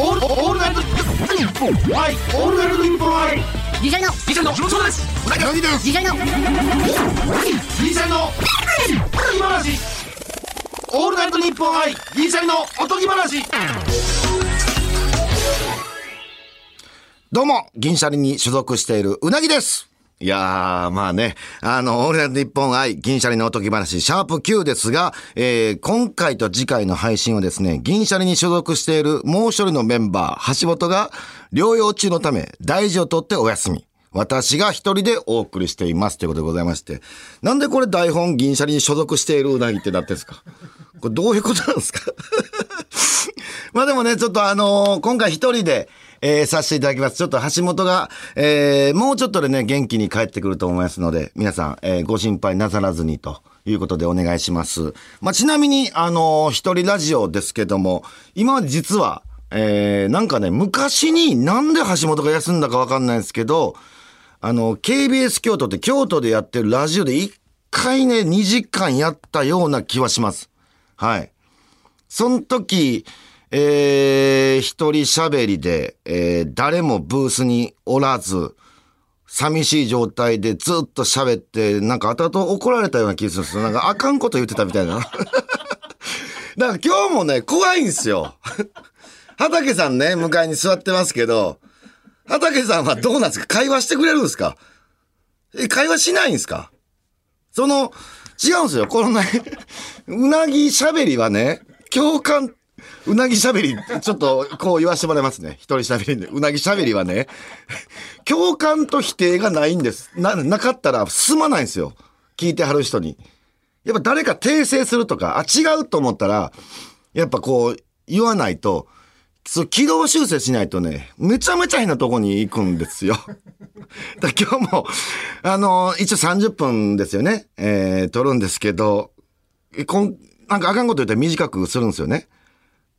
オールオールナイトニッポンはい。オールナイトニッポンはいギリシャリのギシャリの木本そうですうなぎのギリシャリのギシャリの今話。オールナイトニッポンはいギシャリのおとぎ話。どうも、銀シャリに所属しているうなぎです。いやー、まあね、あの、オールナイトニッポン愛、銀シャリのおとぎ話、シャープ Q ですが、えー、今回と次回の配信はですね、銀シャリに所属しているもう一人のメンバー、橋本が療養中のため、大事を取ってお休み。私が一人でお送りしていますということでございまして。なんでこれ台本銀シャリに所属しているうなぎってなってんですか？これどういうことなんですか？まあでもね、ちょっとあのー今回一人で、えーさせていただきます。ちょっと橋本が、えーもうちょっとでね、元気に帰ってくると思いますので、皆さん、えーご心配なさらずにということでお願いします。まあちなみに、あのー一人ラジオですけども、今まで実は、えーなんかね、昔になんで橋本が休んだかわかんないんですけど、あの、KBS 京都って京都でやってるラジオで一回ね、2時間やったような気はします。はい。その時、えー、一人喋りで、えー、誰もブースにおらず、寂しい状態でずっと喋って、なんか後々怒られたような気するんですよ。なんかあかんこと言ってたみたいな。だから今日もね、怖いんですよ。畑さんね、向かいに座ってますけど、畑さんはどうなんですか？会話してくれるんですか？え、会話しないんですか？その、違うんですよ。このね、うなぎ喋りはね、共感、うなぎ喋り、ちょっとこう言わせてもらいますね。一人喋りで。うなぎ喋りはね、共感と否定がないんです。な、なかったら進まないんですよ。聞いてはる人に。やっぱ誰か訂正するとか、あ、違うと思ったら、やっぱこう、言わないと、そう、軌道修正しないとね、めちゃめちゃ変なとこに行くんですよ。だ今日も、あの一応30分ですよね。えー、撮るんですけど、こん、なんかあかんこと言ったら短くするんですよね。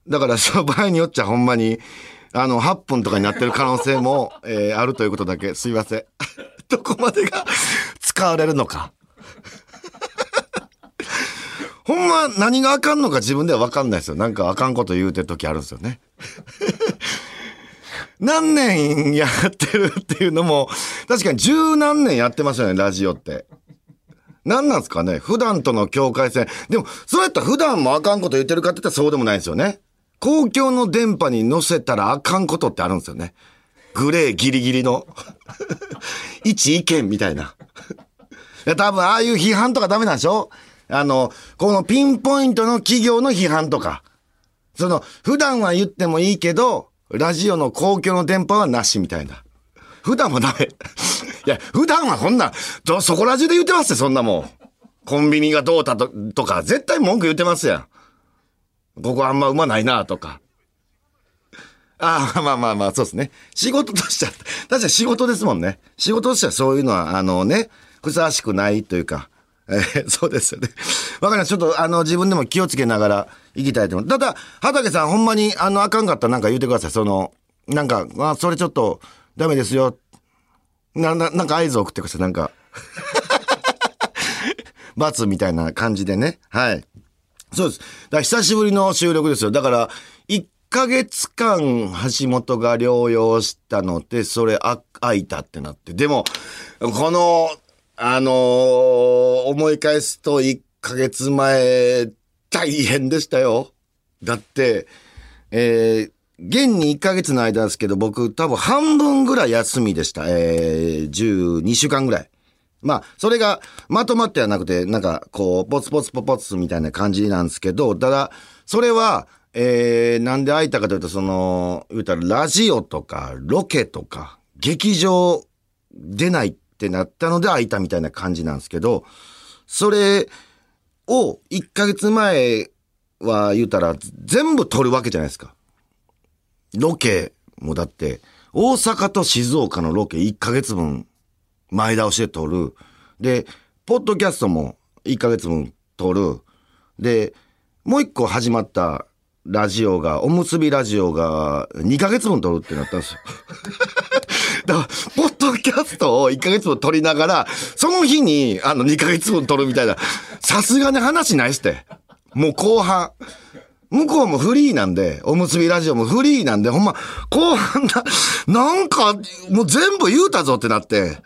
だから、その場合によっちゃほんまに、あの、8分とかになってる可能性も、えーあるということだけ、すいません。どこまでが使われるのか。ほんま何があかんのか自分では分かんないですよ。なんかあかんこと言うてる時あるんですよね。何年やってるっていうのも、確かに十何年やってますよね、ラジオって。何なんですかね普段との境界線。でも、そうやったら普段もあかんこと言ってるかって言ったらそうでもないんですよね。公共の電波に乗せたらあかんことってあるんですよね。グレーギリギリの。一意見みたいな。いや、多分ああいう批判とかダメなんでしょ？あの、このピンポイントの企業の批判とか。その、普段は言ってもいいけど、ラジオの公共の電波はなしみたいな。普段はダメ。いや、普段はこんな、そこら中で言ってますよ、そんなもん。コンビニがどうだととか、絶対文句言ってますやん。ここあんまうまないなとか。ああ、まあまあまあ、そうですね。仕事としては、確かに仕事ですもんね。仕事としてはそういうのは、あのね、ふさわしくないというか、えーそうですよね。わかります。ちょっと、あの、自分でも気をつけながら行きたいと思う。ただ、畑さん、ほんまに、あの、あかんかったらなんか言ってください。その、なんか、あ、それちょっと、ダメですよ。な、な、なんか合図を送ってください。なんか。罰みたいな感じでね。はい。そうです。だから久しぶりの収録ですよ。だから、1ヶ月間橋本が療養したので、それあ、空いたってなって。でも、この、あのー思い返すと1ヶ月前、大変でしたよ。だって、えー、現に1ヶ月の間ですけど、僕多分半分ぐらい休みでした。えー、12週間ぐらい。まあ、それがまとまってはなくて、なんか、こう、ポツポツポポツみたいな感じなんですけど、ただ、それは、えー、なんで空いたかというと、その、言うたら、ラジオとか、ロケとか、劇場出ないってなったので空いたみたいな感じなんですけど、それを1ヶ月前は言うたら、全部撮るわけじゃないですか。ロケもだって、大阪と静岡のロケ1ヶ月分前倒しで撮る。で、ポッドキャストも1ヶ月分撮る。で、もう一個始まったラジオが、おむすびラジオが2ヶ月分撮るってなったんですよ。だから、ポッドキャストを1ヶ月分撮りながら、その日にあの2ヶ月分撮るみたいな、さすがに話ないっすって。もう後半。向こうもフリーなんで、おむすびラジオもフリーなんで、ほんま、後半な、なんか、もう全部言うたぞってなって、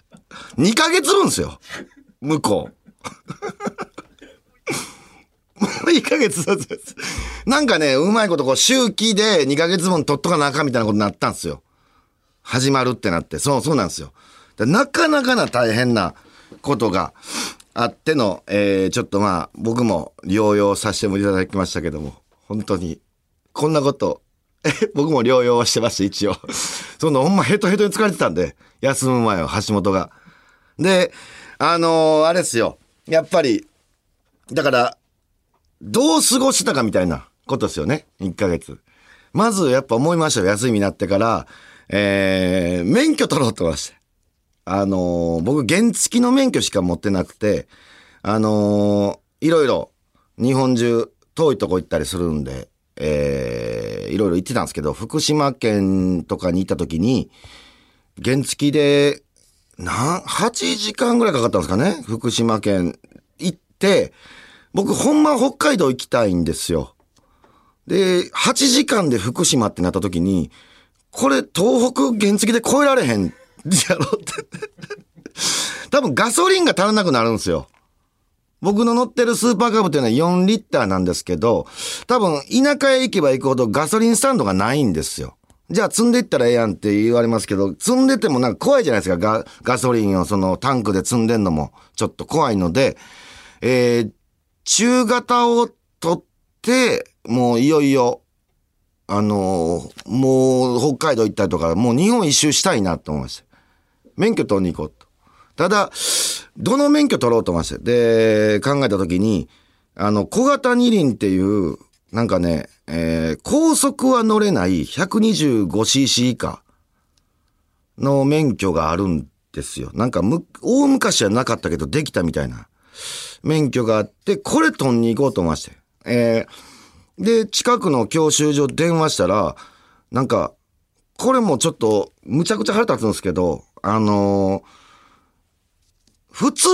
2ヶ月分ですよ。向こう。もう2ヶ月経つです。なんかね、うまいことこう、周期で2ヶ月分取っとかなあかんみたいなことになったんですよ。始まるってなって。そう、そうなんですよ。なかなかな大変なことがあっての、えー、ちょっとまあ、僕も療養させてもいただきましたけども、本当に、こんなこと、僕も療養はしてました、一応。その、ほんまヘトヘトに疲れてたんで、休む前は橋本が。で、あのーあれですよ。やっぱり、だから、どう過ごしたかみたいなことですよね。1ヶ月。まず、やっぱ思いましたよ。休みになってから、えー、免許取ろうと思いました。あのー僕、原付の免許しか持ってなくて、あのーいろいろ、日本中、遠いとこ行ったりするんで、えー、いろいろ行ってたんですけど、福島県とかに行った時に、原付で、なん、8時間ぐらいかかったんですかね？福島県行って、僕、ほんま北海道行きたいんですよ。で、8時間で福島ってなった時に、これ東北原付で超えられへん やろって。多分ガソリンが足らなくなるんですよ。僕の乗ってるスーパーカブっていうのは4リッターなんですけど、多分田舎へ行けば行くほどガソリンスタンドがないんですよ。じゃあ積んでいったらええやんって言われますけど、積んでてもなんか怖いじゃないですか。ガガソリンをそのタンクで積んでんのもちょっと怖いので、えー、中型を取って、もういよいよ、あのーもう北海道行ったりとか、もう日本一周したいなと思いました。免許取りに行こうと。ただ、どの免許取ろうと思いました。で、考えたときに、あの、小型二輪っていう、なんかね、えー高速は乗れない 125cc 以下の免許があるんですよ。なんかむ、大昔はなかったけどできたみたいな免許があって、これ取んに行こうと思いまして。えーで、近くの教習所電話したら、なんか、これもちょっと、むちゃくちゃ腹立つんですけど、あのー普通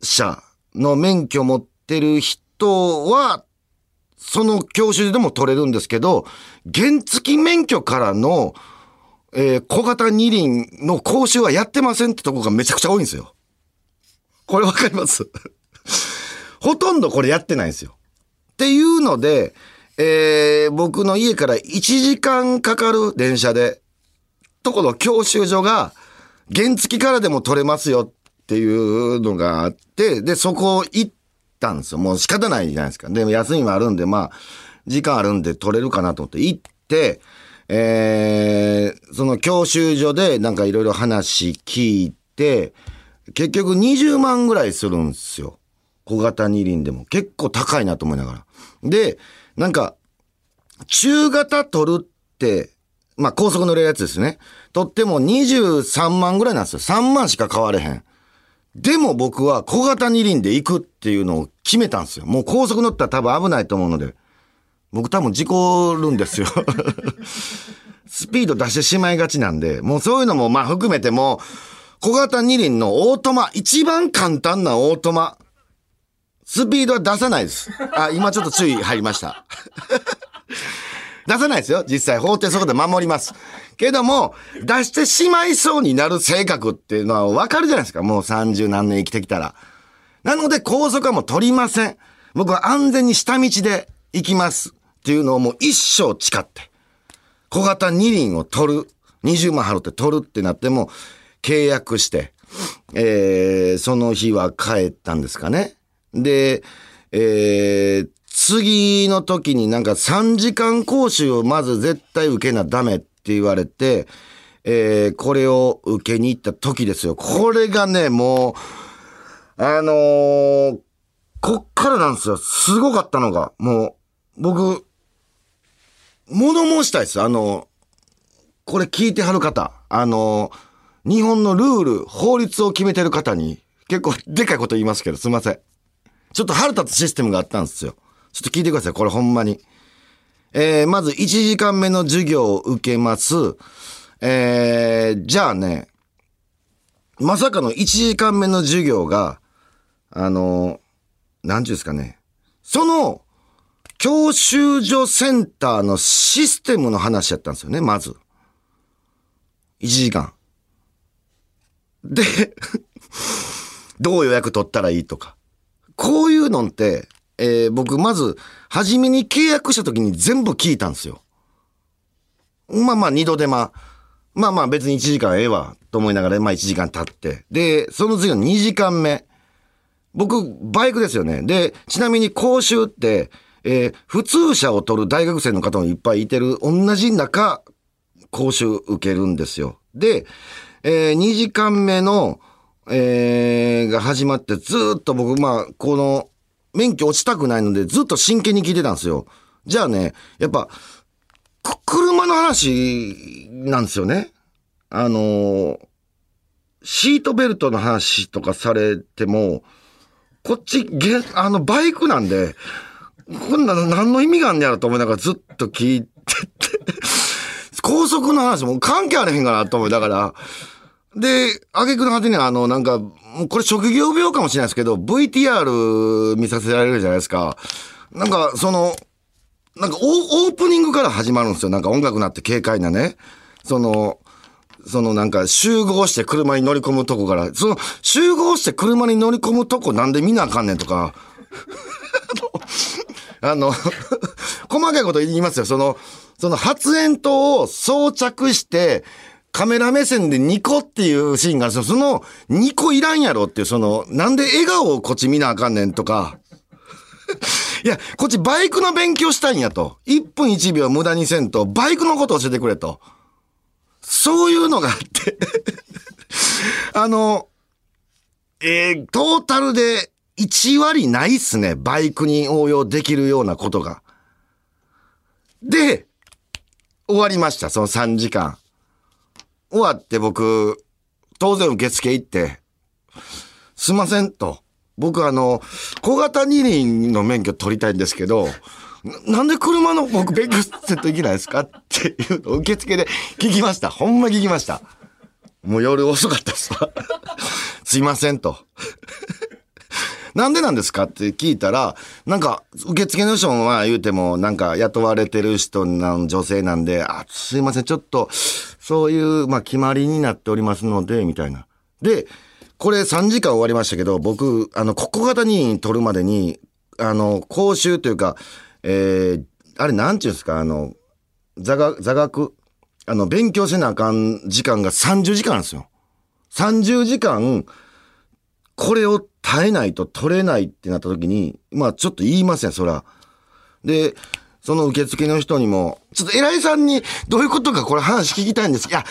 車の免許持ってる人は、その教習所でも取れるんですけど、原付免許からの、えー小型二輪の講習はやってませんってとこがめちゃくちゃ多いんですよ。これわかります？ほとんどこれやってないんですよ。っていうので、えー僕の家から1時間かかる電車で、とこの教習所が、原付からでも取れますよっていうのがあって、で、そこ行ったんですよ。もう仕方ないじゃないですか。でも休みもあるんで、まあ、時間あるんで取れるかなと思って行って、えーその教習所でなんかいろいろ話聞いて、結局20万ぐらいするんですよ。小型二輪でも。結構高いなと思いながら。で、なんか、中型取るって、まあ高速乗れるやつですね。取っても23万ぐらいなんですよ。3万しか買われへん。でも僕は小型二輪で行くっていうのを決めたんですよ。もう高速乗ったら多分危ないと思うので。僕多分事故るんですよ。スピード出してしまいがちなんで、もうそういうのもまあ含めても、小型二輪のオートマ、一番簡単なオートマ、スピードは出さないです。あ、今ちょっと注意入りました。出さないですよ。実際法定速度守ります。けども、出してしまいそうになる性格っていうのはわかるじゃないですか。もう30何年生きてきたら。なので高速はもう取りません。僕は安全に下道で行きます。っていうのをもう一生誓って。小型二輪を取る。20万払って取るってなっても、契約して、えー、その日は帰ったんですかね。で、えー、次の時になんか3時間講習をまず絶対受けなダメって言われて、えー、これを受けに行った時ですよ。これがね、もう、あのーこっからなんですよ。すごかったのが、もう、僕、物申したいです。あの、これ聞いてはる方、あの、日本のルール、法律を決めてる方に、結構でかいこと言いますけど、すいません。ちょっと腹立つシステムがあったんですよ。ちょっと聞いてください。これほんまに。えー、まず1時間目の授業を受けます。えー、じゃあね、まさかの1時間目の授業が、あの、なんちゅうですかね。その、教習所センターのシステムの話やったんですよね、まず。1時間。で、どう予約取ったらいいとか。こういうのって、えー、僕まず、初めに契約した時に全部聞いたんですよ。まあまあ二度手間。まあまあ別に1時間ええわ、と思いながら、まあ1時間経って。で、その次の2時間目。僕、バイクですよね。で、ちなみに講習って、えー、普通車を取る大学生の方もいっぱいいてる、同じ中、講習受けるんですよ。で、えー、2時間目の、えー、が始まってずっと僕、まあ、この、免許落ちたくないのでずっと真剣に聞いてたんですよ。じゃあね、やっぱ、車の話なんですよね。あのー、シートベルトの話とかされても、こっち、げ、あの、バイクなんで、こんなの何の意味があんねやろと思いながらずっと聞いてて高速の話も関係あれへんかなと思いながら、で、あげくの果てにあの、なんか、これ職業病かもしれないですけど、VTR 見させられるじゃないですか。なんか、その、なんかオープニングから始まるんですよ。なんか音楽なって軽快なね。その、そのなんか集合して車に乗り込むとこから、その集合して車に乗り込むとこなんで見なあかんねんとか、あの、細かいこと言いますよ。その、その発煙筒を装着して、カメラ目線でニコっていうシーンがある。その、ニコいらんやろっていう、その、なんで笑顔をこっち見なあかんねんとか。いや、こっちバイクの勉強したいんやと。1分1秒無駄にせんと、バイクのこと教えてくれと。そういうのがあって あの、えー、トータルで1割ないっすね。バイクに応用できるようなことが。で、終わりました。その3時間。終わって僕、当然受付行って、すいませんと。僕あの、小型二輪の免許取りたいんですけど、なんで車の僕勉強せんといけないですかっていうのを 受付で聞きました。ほんま聞きました。もう夜遅かったっすわ。すいませんと。なんでなんですかって聞いたら、なんか、受付の人もまあ言うても、なんか雇われてる人の女性なんで、あ、すいません、ちょっと、そういう、まあ決まりになっておりますので、みたいな。で、これ3時間終わりましたけど、僕、あの、ここ型に取るまでに、あの、講習というか、えー、あれなんちゅうんですか、あの、座学、座学、あの、勉強せなあかん時間が30時間ですよ。30時間、これを耐えないと取れないってなった時に、まあちょっと言いません、そら。で、その受付の人にも、ちょっと偉いさんにどういうことかこれ話聞きたいんです。いや、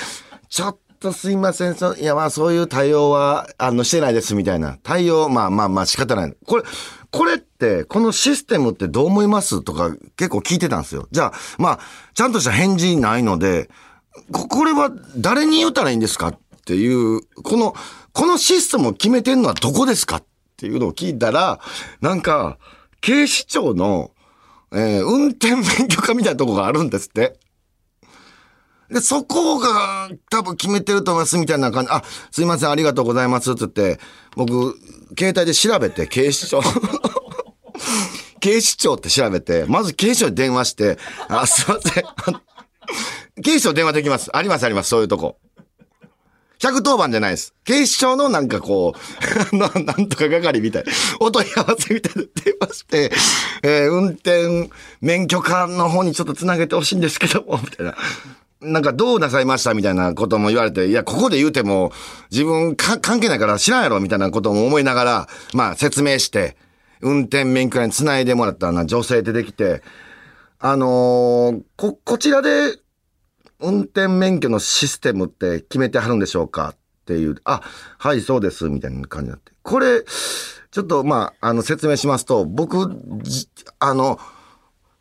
ちょっとすいません、そいやまあそういう対応は、あの、してないですみたいな。対応、まあまあまあ仕方ない。これ、これって、このシステムってどう思いますとか結構聞いてたんですよ。じゃあ、まあ、ちゃんとした返事ないので、これは誰に言ったらいいんですかっていう、この、このシステムを決めてんのはどこですかっていうのを聞いたら、なんか、警視庁の、えー、運転免許課みたいなとこがあるんですって。で、そこが多分決めてると思いますみたいな感じ。あ、すいません、ありがとうございますって言って、僕、携帯で調べて、警視庁。警視庁って調べて、まず警視庁に電話して、あ、すいません。警視庁電話できます。あります、あります、そういうとこ。110番じゃないです。警視庁のなんかこう、なんとか係みたい。お問い合わせみたいな電話して、えー、運転免許課の方にちょっと繋げてほしいんですけども、みたいな。なんかどうなさいましたみたいなことも言われて、いや、ここで言うても、自分関係ないから知らんやろみたいなことも思いながら、まあ説明して、運転免許に繋いでもらったな女性出てきて、あのー、こ、こちらで運転免許のシステムって決めてはるんでしょうかっていう、あ、はい、そうです、みたいな感じになって。これ、ちょっと、まあ、あの、説明しますと、僕、あの、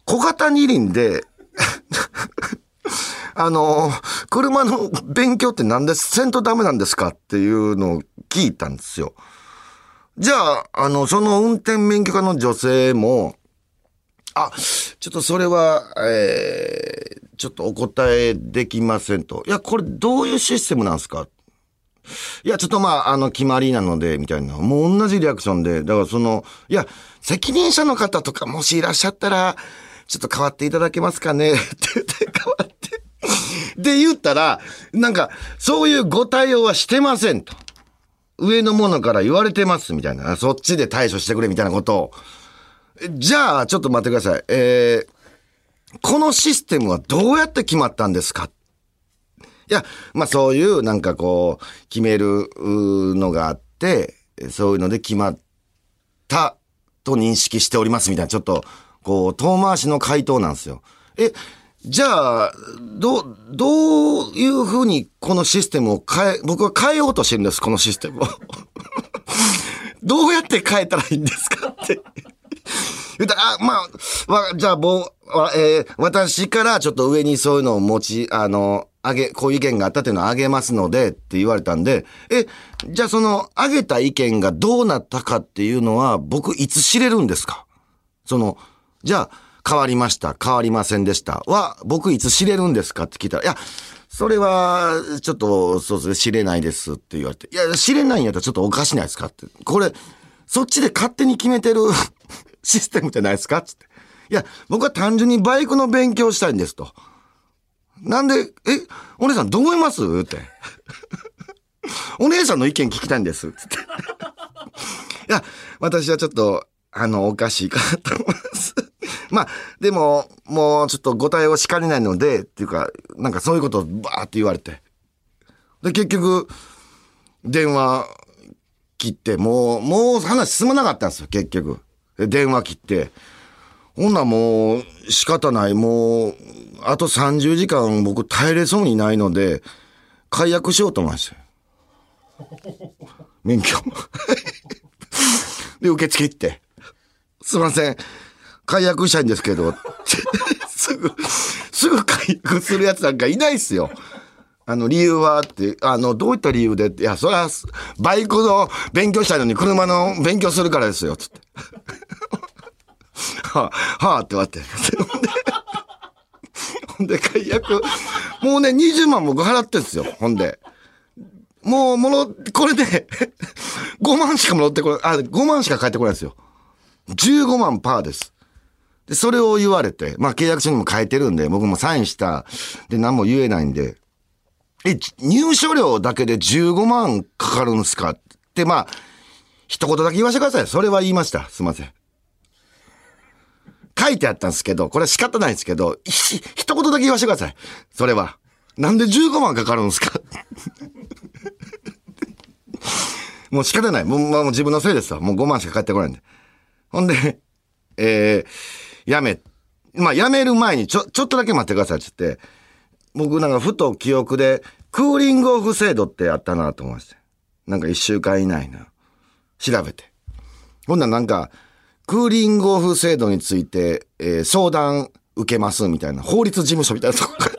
小型二輪で あの、車の勉強ってなんでせんとダメなんですかっていうのを聞いたんですよ。じゃあ、あの、その運転免許課の女性も、あ、ちょっとそれは、えー、ちょっとお答えできませんと。いや、これどういうシステムなんですか？いや、ちょっとまあ、あの、決まりなので、みたいな。もう同じリアクションで、だからその、いや、責任者の方とかもしいらっしゃったら、ちょっと変わっていただけますかね？って言って変わって。で言ったら、なんか、そういうご対応はしてませんと。上の者から言われてます、みたいな。そっちで対処してくれ、みたいなことを。じゃあ、ちょっと待ってください。えー、このシステムはどうやって決まったんですか？いや、まあそういうなんかこう、決めるのがあって、そういうので決まったと認識しておりますみたいな、ちょっと、こう、遠回しの回答なんですよ。え、じゃあ、ど、どういうふうにこのシステムを変え、僕は変えようとしてるんです、このシステムを。どうやって変えたらいいんですかって。言ったら、あ、まあ、わ、じゃあ、ぼ、えー私からちょっと上にそういうのを持ち、あの、あげ、こういう意見があったっていうのをあげますのでって言われたんで、え、じゃあその、あげた意見がどうなったかっていうのは、僕いつ知れるんですか？その、じゃあ、変わりました、変わりませんでしたは、僕いつ知れるんですかって聞いたら、いや、それは、ちょっと、そうですね、知れないですって言われて、いや、知れないんやったらちょっとおかしないですかって。これ、そっちで勝手に決めてるシステムじゃないですか？つって。いや、僕は単純にバイクの勉強したいんですと。なんで、え、お姉さんどう思います？って。お姉さんの意見聞きたいんです。つって。いや、私はちょっと、あの、おかしいかなと思います。まあ、でも、もうちょっとご対応しかねないので、っていうか、なんかそういうことをバーって言われて。で、結局、電話切って、もう、もう話進まなかったんですよ、結局。で電話切って。ほんならもう、仕方ない、もう、あと30時間僕耐えれそうにないので、解約しようと思いましたよ。免許。で、受付行って。すいません。解約したいんですけど、すぐ、すぐ解約するやつなんかいないっすよ。あの、理由はって、あの、どういった理由で、いや、それは、バイクの勉強したいのに車の勉強するからですよ、つって。はあ、はあって言われて。ほんで、ほんで、解約、もうね、20万僕払ってんすよ、ほんで。もう、もの、これで、5万しか戻ってこない、あ、5万しか返ってこないんですよ。15万パーです。で、それを言われて、まあ契約書にも書いてるんで、僕もサインした。で、何も言えないんで、え、入所料だけで15万かかるんすか？って、まあ、一言だけ言わせてください。それは言いました。すいません。書いてあったんですけど、これは仕方ないですけど、一言だけ言わせてください。それは。なんで15万かかるんですか？もう仕方ない。もう、まあもう自分のせいですわ。もう5万しか返ってこないんで。ほんで、えー、やめ、まあ、やめる前にちょ、ちょっとだけ待ってくださいって言って、僕なんかふと記憶で、クーリングオフ制度ってあったなと思いまして。なんか一週間以内な。調べて。ほんならなんか、クーリングオフ制度について、えー相談受けますみたいな、法律事務所みたいなとこから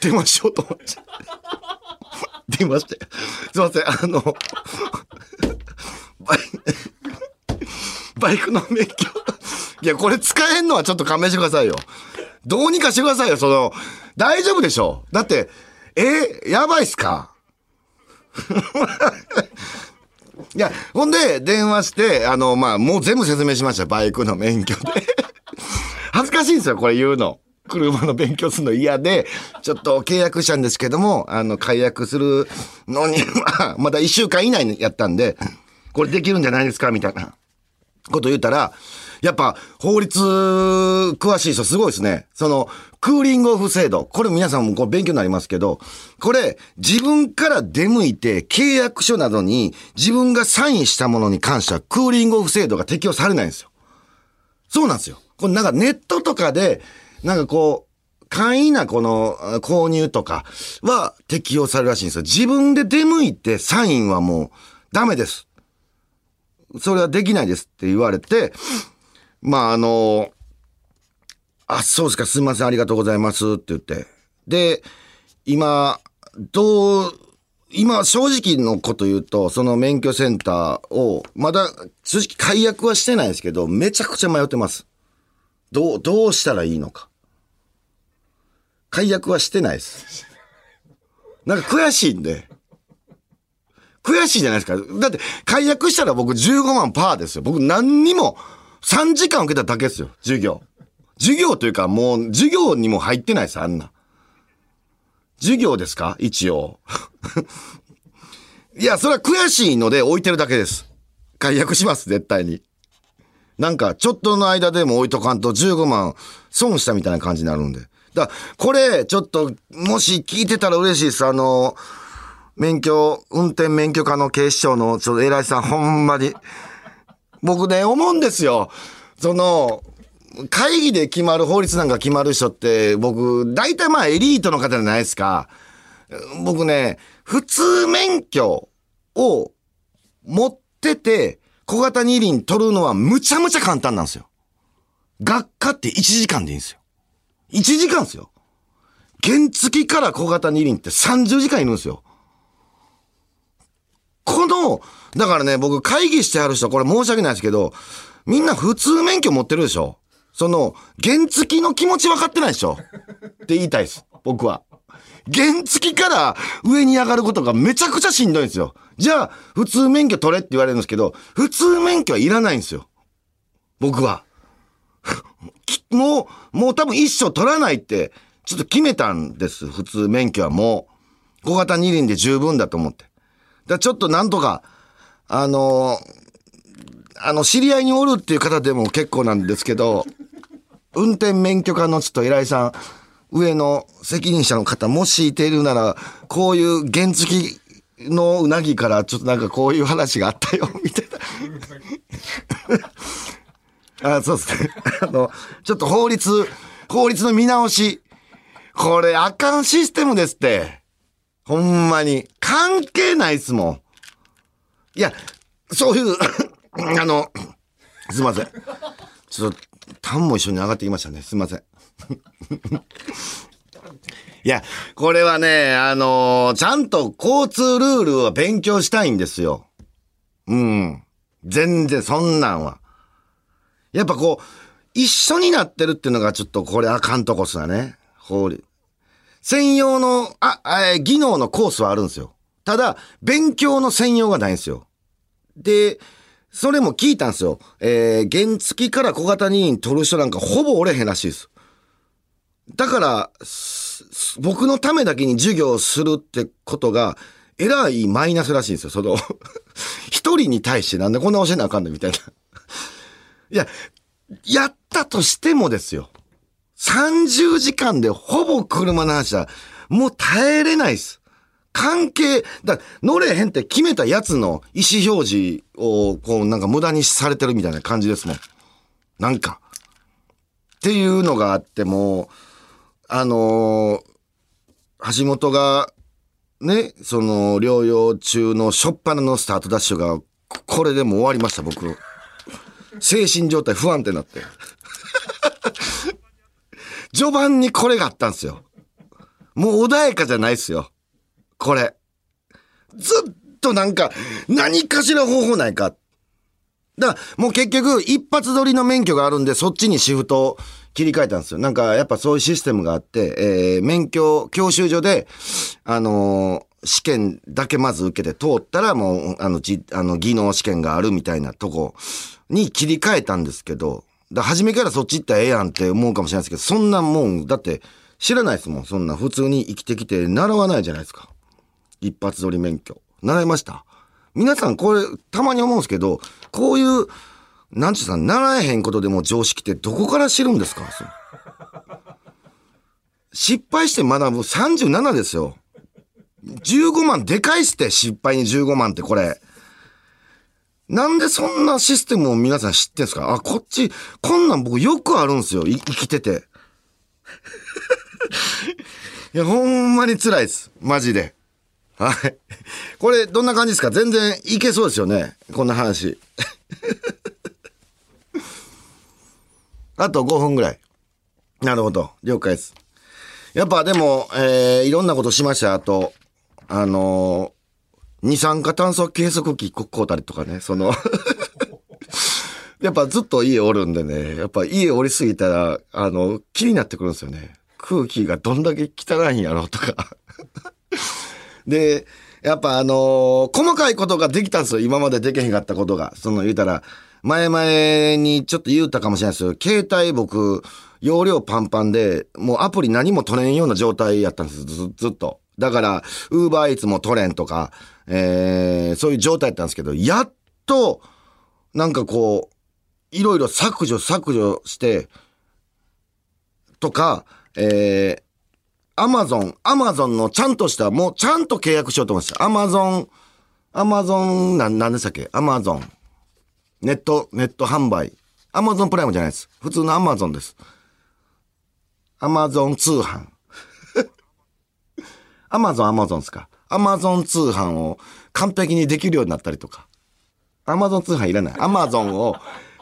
電話しようと思って。電話して。すいません、あの、バイバイクの免許。いや、これ使えんのはちょっと勘弁してくださいよ。どうにかしてくださいよ、その、大丈夫でしょだって、えやばいっすか いや、ほんで、電話して、あの、まあ、もう全部説明しました。バイクの免許で。恥ずかしいんですよ、これ言うの。車の勉強するの嫌で、ちょっと契約したんですけども、あの、解約するのに、まあ、まだ一週間以内にやったんで、これできるんじゃないですかみたいなこと言ったら、やっぱ、法律、詳しい人すごいですね。その、クーリングオフ制度。これ皆さんもこう勉強になりますけど、これ、自分から出向いて契約書などに自分がサインしたものに関してはクーリングオフ制度が適用されないんですよ。そうなんですよ。これなんかネットとかで、なんかこう、簡易なこの購入とかは適用されるらしいんですよ。自分で出向いてサインはもうダメです。それはできないですって言われて、まああの、あ、そうですか、すみません、ありがとうございますって言って。で、今、どう、今、正直のこと言うと、その免許センターを、まだ、正直解約はしてないですけど、めちゃくちゃ迷ってます。どう、どうしたらいいのか。解約はしてないです。なんか悔しいんで、悔しいじゃないですか。だって、解約したら僕15万パーですよ。僕何にも、3時間受けただけですよ、授業。授業というかもう、授業にも入ってないです、あんな。授業ですか？一応。いや、それは悔しいので置いてるだけです。解約します、絶対に。なんか、ちょっとの間でも置いとかんと15万損したみたいな感じになるんで。だからこれ、ちょっと、もし聞いてたら嬉しいです。あの、免許、運転免許課の警視庁の、ちょっと偉いさん、ほんまに。僕ね、思うんですよ。その、会議で決まる法律なんか決まる人って、僕、大体まあエリートの方じゃないですか。僕ね、普通免許を持ってて、小型二輪取るのはむちゃむちゃ簡単なんですよ。学科って1時間でいいんですよ。1時間ですよ。原付から小型二輪って30時間いるんですよ。この、だからね、僕会議してある人、これ申し訳ないですけど、みんな普通免許持ってるでしょ？その、原付きの気持ち分かってないでしょ？って言いたいです。僕は。原付きから上に上がることがめちゃくちゃしんどいんですよ。じゃあ、普通免許取れって言われるんですけど、普通免許はいらないんですよ。僕は。もう、もう多分一生取らないって、ちょっと決めたんです。普通免許はもう。小型二輪で十分だと思って。だちょっとなんとか、あのあの、知り合いにおるっていう方でも結構なんですけど、運転免許課のちょっと偉いさん、上の責任者の方、もしいているなら、こういう原付のうなぎからちょっとなんかこういう話があったよ、みたいな。あ、そうですね。あの、ちょっと法律、法律の見直し。これあかんシステムですって。ほんまに。関係ないっすもん。いや、そういう、あの、すいません。ちょっと、タンも一緒に上がってきましたね。すいません。いや、これはね、あのーちゃんと交通ルールを勉強したいんですよ。うん。全然、そんなんは。やっぱこう、一緒になってるっていうのがちょっとこれあかんとこっすわね。法律。専用の、あ、え技能のコースはあるんですよ。ただ、勉強の専用がないんですよ。で、それも聞いたんですよ。えー原付から小型二輪取る人なんかほぼおれへんらしいです。だから、僕のためだけに授業をするってことが、えらいマイナスらしいんですよ。その、一人に対してなんでこんな教えなあかんのみたいな。いや、やったとしてもですよ。30時間でほぼ車の話は、もう耐えれないです。関係、だ乗れへんって決めたやつの意思表示を、こう、なんか無駄にされてるみたいな感じですもん。なんか。っていうのがあっても、あのー橋本が、ね、その、療養中の初っ端のスタートダッシュが、これでも終わりました、僕。精神状態不安定になって。序盤にこれがあったんですよ。もう穏やかじゃないっすよ。これ。ずっとなんか、何かしら方法ないか。だから、もう結局、一発撮りの免許があるんで、そっちにシフトを切り替えたんですよ。なんか、やっぱそういうシステムがあって、えー、免許、教習所で、あのー試験だけまず受けて通ったら、もう、あの、じ、あの、技能試験があるみたいなとこに切り替えたんですけど、だ初めからそっち行ったらええやんって思うかもしれないですけど、そんなもん、だって、知らないですもん。そんな、普通に生きてきて習わないじゃないですか。一発撮り免許。習いました皆さんこれ、たまに思うんですけど、こういう、なんちゅうさん、習えへんことでも常識ってどこから知るんですか？失敗して学ぶ37ですよ。15万でかいっすって、失敗に15万ってこれ。なんでそんなシステムを皆さん知ってんすか？あ、こっち、こんなん僕よくあるんすよ。生きてて。いや、ほんまに辛いです。マジで。はい。これ、どんな感じですか？全然いけそうですよね。こんな話。あと5分ぐらい。なるほど。了解です。やっぱでも、えー、いろんなことしました。あと、あのー二酸化炭素計測器ここうたりとかね、その、やっぱずっと家おるんでね、やっぱ家おりすぎたら、あの、気になってくるんですよね。空気がどんだけ汚いんやろうとか。で、やっぱあのー細かいことができたんですよ。今までできへんかったことが。その言うたら、前々にちょっと言うたかもしれないですけど、携帯僕、容量パンパンで、もうアプリ何も取れんような状態やったんですずずっと。だから、ウーバーイーツも取れんとか、えー、そういう状態やったんですけど、やっと、なんかこう、いろいろ削除削除して、とか、えー、アマゾン、アマゾンのちゃんとした、もうちゃんと契約しようと思いました。アマゾン、アマゾン、なん、なんでしたっけ？アマゾン。ネット、ネット販売。アマゾンプライムじゃないです。普通のアマゾンです。アマゾン通販。アマゾン、アマゾンですか？アマゾン通販を完璧にできるようになったりとか。アマゾン通販いらない。アマゾンを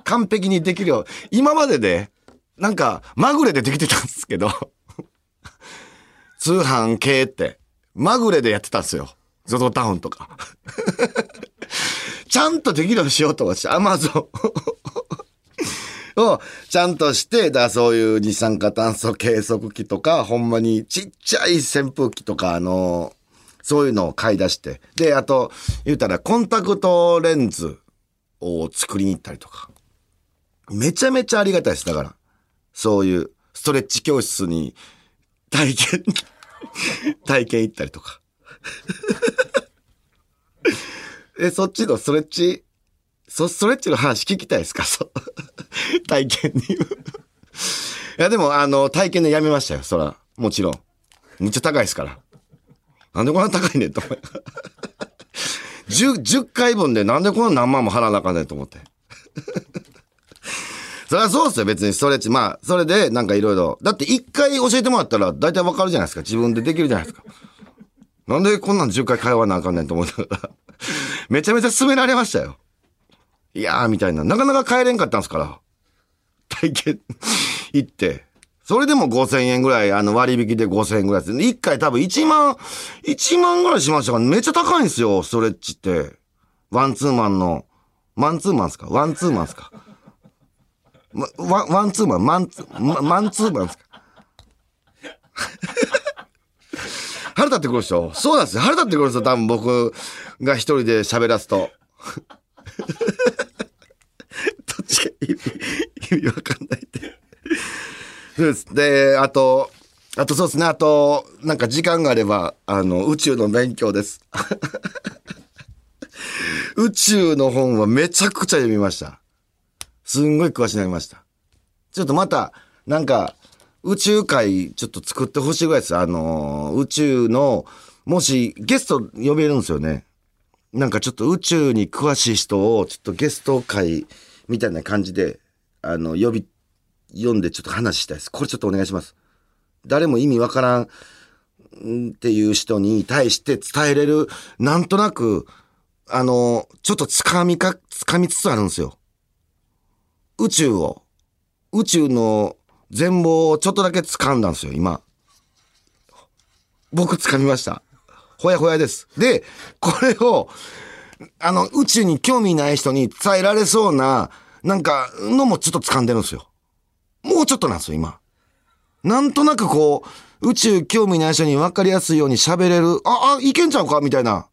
完璧にできるよう。今までで、なんか、まぐれでできてたんですけど、通販系って、まぐれでやってたんですよ。ゾゾタウンとか。ちゃんとできるようにしようと思って、アマゾンをちゃんとして、だそういう二酸化炭素計測器とか、ほんまにちっちゃい扇風機とか、あの、そういうのを買い出して。で、あと、言うたらコンタクトレンズを作りに行ったりとか。めちゃめちゃありがたいです。だから。そういうストレッチ教室に体験、体験行ったりとか。え、そっちのストレッチ、そ、ストレッチの話聞きたいですか？そう。体験に。いや、でも、あの、体験でやめましたよ。そら、もちろん。めっちゃ高いですから。なんでこんな高いねんと思い。10、10回分でなんでこんな何万も払わなあかんねんと思って。そりゃそうっすよ、別にストレッチ。まあ、それで、なんかいろいろ。だって一回教えてもらったら、大体わかるじゃないですか。自分でできるじゃないですか。なんでこんなん10回通わなあかんねんと思ったら、めちゃめちゃ勧められましたよ。いやー、みたいな。なかなか帰れんかったんですから。体験行って。それでも5000円ぐらい、あの割引で5000円ぐらいです。一回多分1万、1万ぐらいしましたから、めっちゃ高いんですよ、ストレッチって。ワンツーマンの、マンツーマンですか？ワンツーマンですか？ワン、ツーマン、マンツー、まマンツーマンですか？腹立ってくるでしょ？そうなんですよ。腹立ってくるんですよ。多分僕が一人で喋らすと。どっちが意味、意味わかんない。そうです。で、あと、あとそうですね。あと、なんか時間があれば、あの、宇宙の勉強です。宇宙の本はめちゃくちゃ読みました。すんごい詳しくなりました。ちょっとまた、なんか、宇宙会ちょっと作ってほしいぐらいです。あの宇宙の、もしゲスト呼べるんですよね。なんかちょっと宇宙に詳しい人をちょっとゲスト会みたいな感じで、あの、呼び、読んでちょっと話したいです。これちょっとお願いします。誰も意味わからんっていう人に対して伝えれる、なんとなく、あの、ちょっと掴みか、掴みつつあるんですよ。宇宙を、宇宙の全貌をちょっとだけ掴んだんですよ、今。僕掴みました。ほやほやです。で、これを、あの、宇宙に興味ない人に伝えられそうな、なんか、のもちょっと掴んでるんですよ。もうちょっとなんですよ、今。なんとなくこう、宇宙興味ない人に分かりやすいように喋れる。あ、あ、いけんちゃうかみたいな。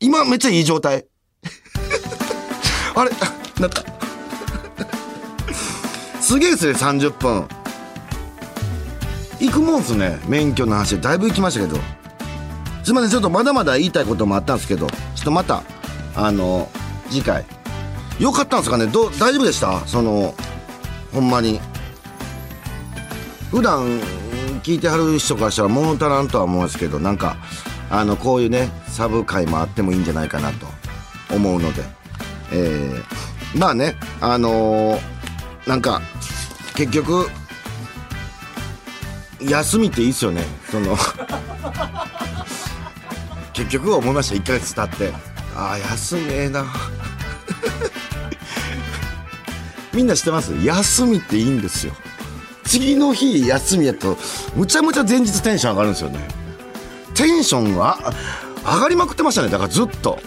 今めっちゃいい状態。あれ なった。すげえですね、30分。行くもんっすね、免許の話。だいぶ行きましたけど。すいません、ちょっとまだまだ言いたいこともあったんですけど、ちょっとまた、あの、次回。よかったんですかね？どう、大丈夫でした？その、ほんまに。普段聞いてはる人からしたら物足らんとは思うんですけどなんかあのこういうねサブ会もあってもいいんじゃないかなと思うので。えー、まあねあのーなんか結局休みっていいっすよね。その 結局思いました。1ヶ月経って。ああ休みええな。みんな知ってます？休みっていいんですよ。次の日休みやとむちゃむちゃ前日テンション上がるんですよね。テンションが上がりまくってましたね。だからずっと。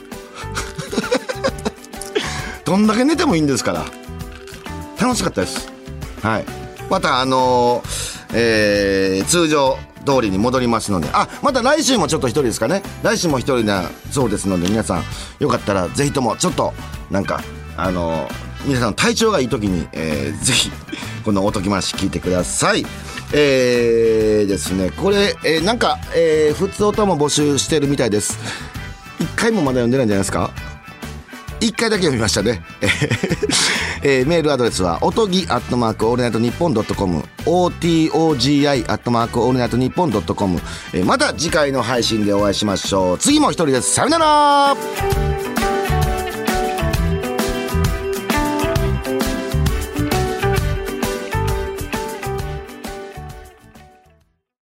どんだけ寝てもいいんですから。楽しかったです。はい。またあのーえー通常通りに戻りますので。あまた来週もちょっと一人ですかね。来週も一人なそうですので皆さんよかったらぜひともちょっとなんかあの皆さん体調がいい時に、えーぜひこのおとぎ話聞いてくださいえー、ですねこれ、えーなんか、えー、ふつおたも募集してるみたいです一回もまだ読んでないんじゃないですか？一回だけ読みましたね。えーメールアドレスは、おとぎアットマークオールナイトニッポンドットコム、OTOGI アットマークオールナイトニッポンドットコム。また次回の配信でお会いしましょう。次も一人です。さよなら